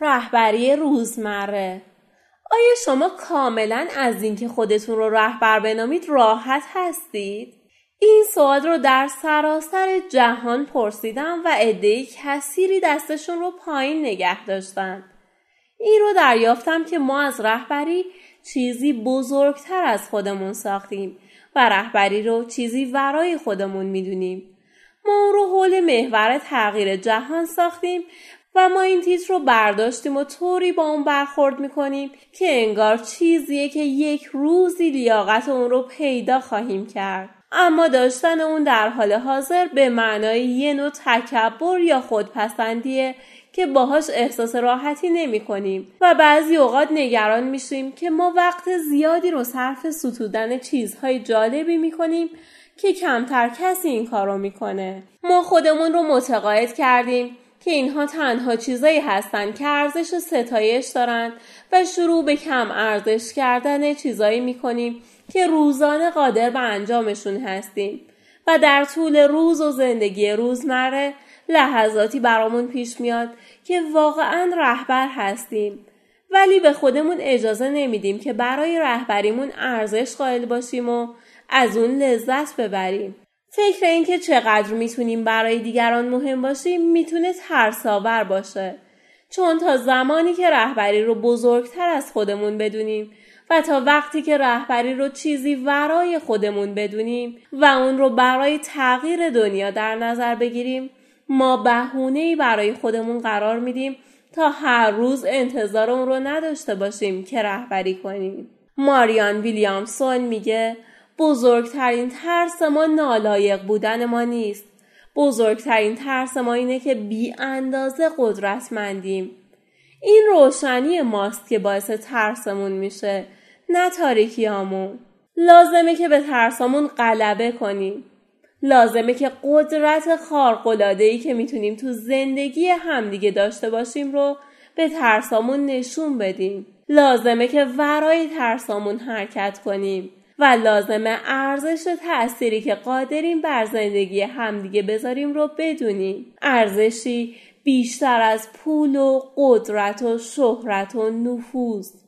رهبری روزمره آیا شما کاملا از اینکه خودتون رو رهبر بنامید راحت هستید؟ این سوال رو در سراسر جهان پرسیدم و عدهای کثیری دستشون رو پایین نگه داشتن. این رو دریافتم که ما از رهبری چیزی بزرگتر از خودمون ساختیم و رهبری رو چیزی ورای خودمون می‌دونیم. ما اون رو حول محور تغییر جهان ساختیم و ما این تیتر رو برداشتیم و طوری با اون برخورد می‌کنیم که انگار چیزیه که یک روزی لیاقت اون رو پیدا خواهیم کرد. اما داشتن اون در حال حاضر به معنای یه نوع تکبر یا خودپسندیه که باهاش احساس راحتی نمی کنیم و بعضی اوقات نگران میشیم که ما وقت زیادی رو صرف ستودن چیزهای جالبی می کنیم که کمتر کسی این کار رو می‌کنه. ما خودمون رو متقاعد کردیم که اینها تنها چیزایی هستند که ارزش ستایش دارند و شروع به کم ارزش کردن چیزایی می‌کنیم که روزانه قادر به انجامشون هستیم. و در طول روز و زندگی روزمره لحظاتی برامون پیش میاد که واقعا رهبر هستیم. ولی به خودمون اجازه نمیدیم که برای رهبریمون ارزش قائل باشیم و از اون لذت ببریم. فکر اینکه چقدر می‌تونیم برای دیگران مهم باشیم می‌تونه ترساور باشه چون تا زمانی که رهبری رو بزرگتر از خودمون بدونیم و تا وقتی که رهبری رو چیزی ورای خودمون بدونیم و اون رو برای تغییر دنیا در نظر بگیریم ما بهونه برای خودمون قرار میدیم تا هر روز انتظار اون رو نداشته باشیم که رهبری کنیم. ماریان ویلیامسون میگه بزرگترین ترس ما نالایق بودن ما نیست. بزرگترین ترس ما اینه که بی اندازه قدرتمندیم. این روشنی ماست که باعث ترسمون میشه نه تاریکیامون. لازمه که به ترسامون غلبه کنیم. لازمه که قدرت خارق‌العاده‌ای که می‌تونیم تو زندگی همدیگه داشته باشیم رو به ترسامون نشون بدیم. لازمه که ورای ترسامون حرکت کنیم و لازمه ارزش تأثیری که قادریم بر زندگی همدیگه بذاریم رو بدونیم. ارزشی بیشتر از پول و قدرت و شهرت و نفوذ.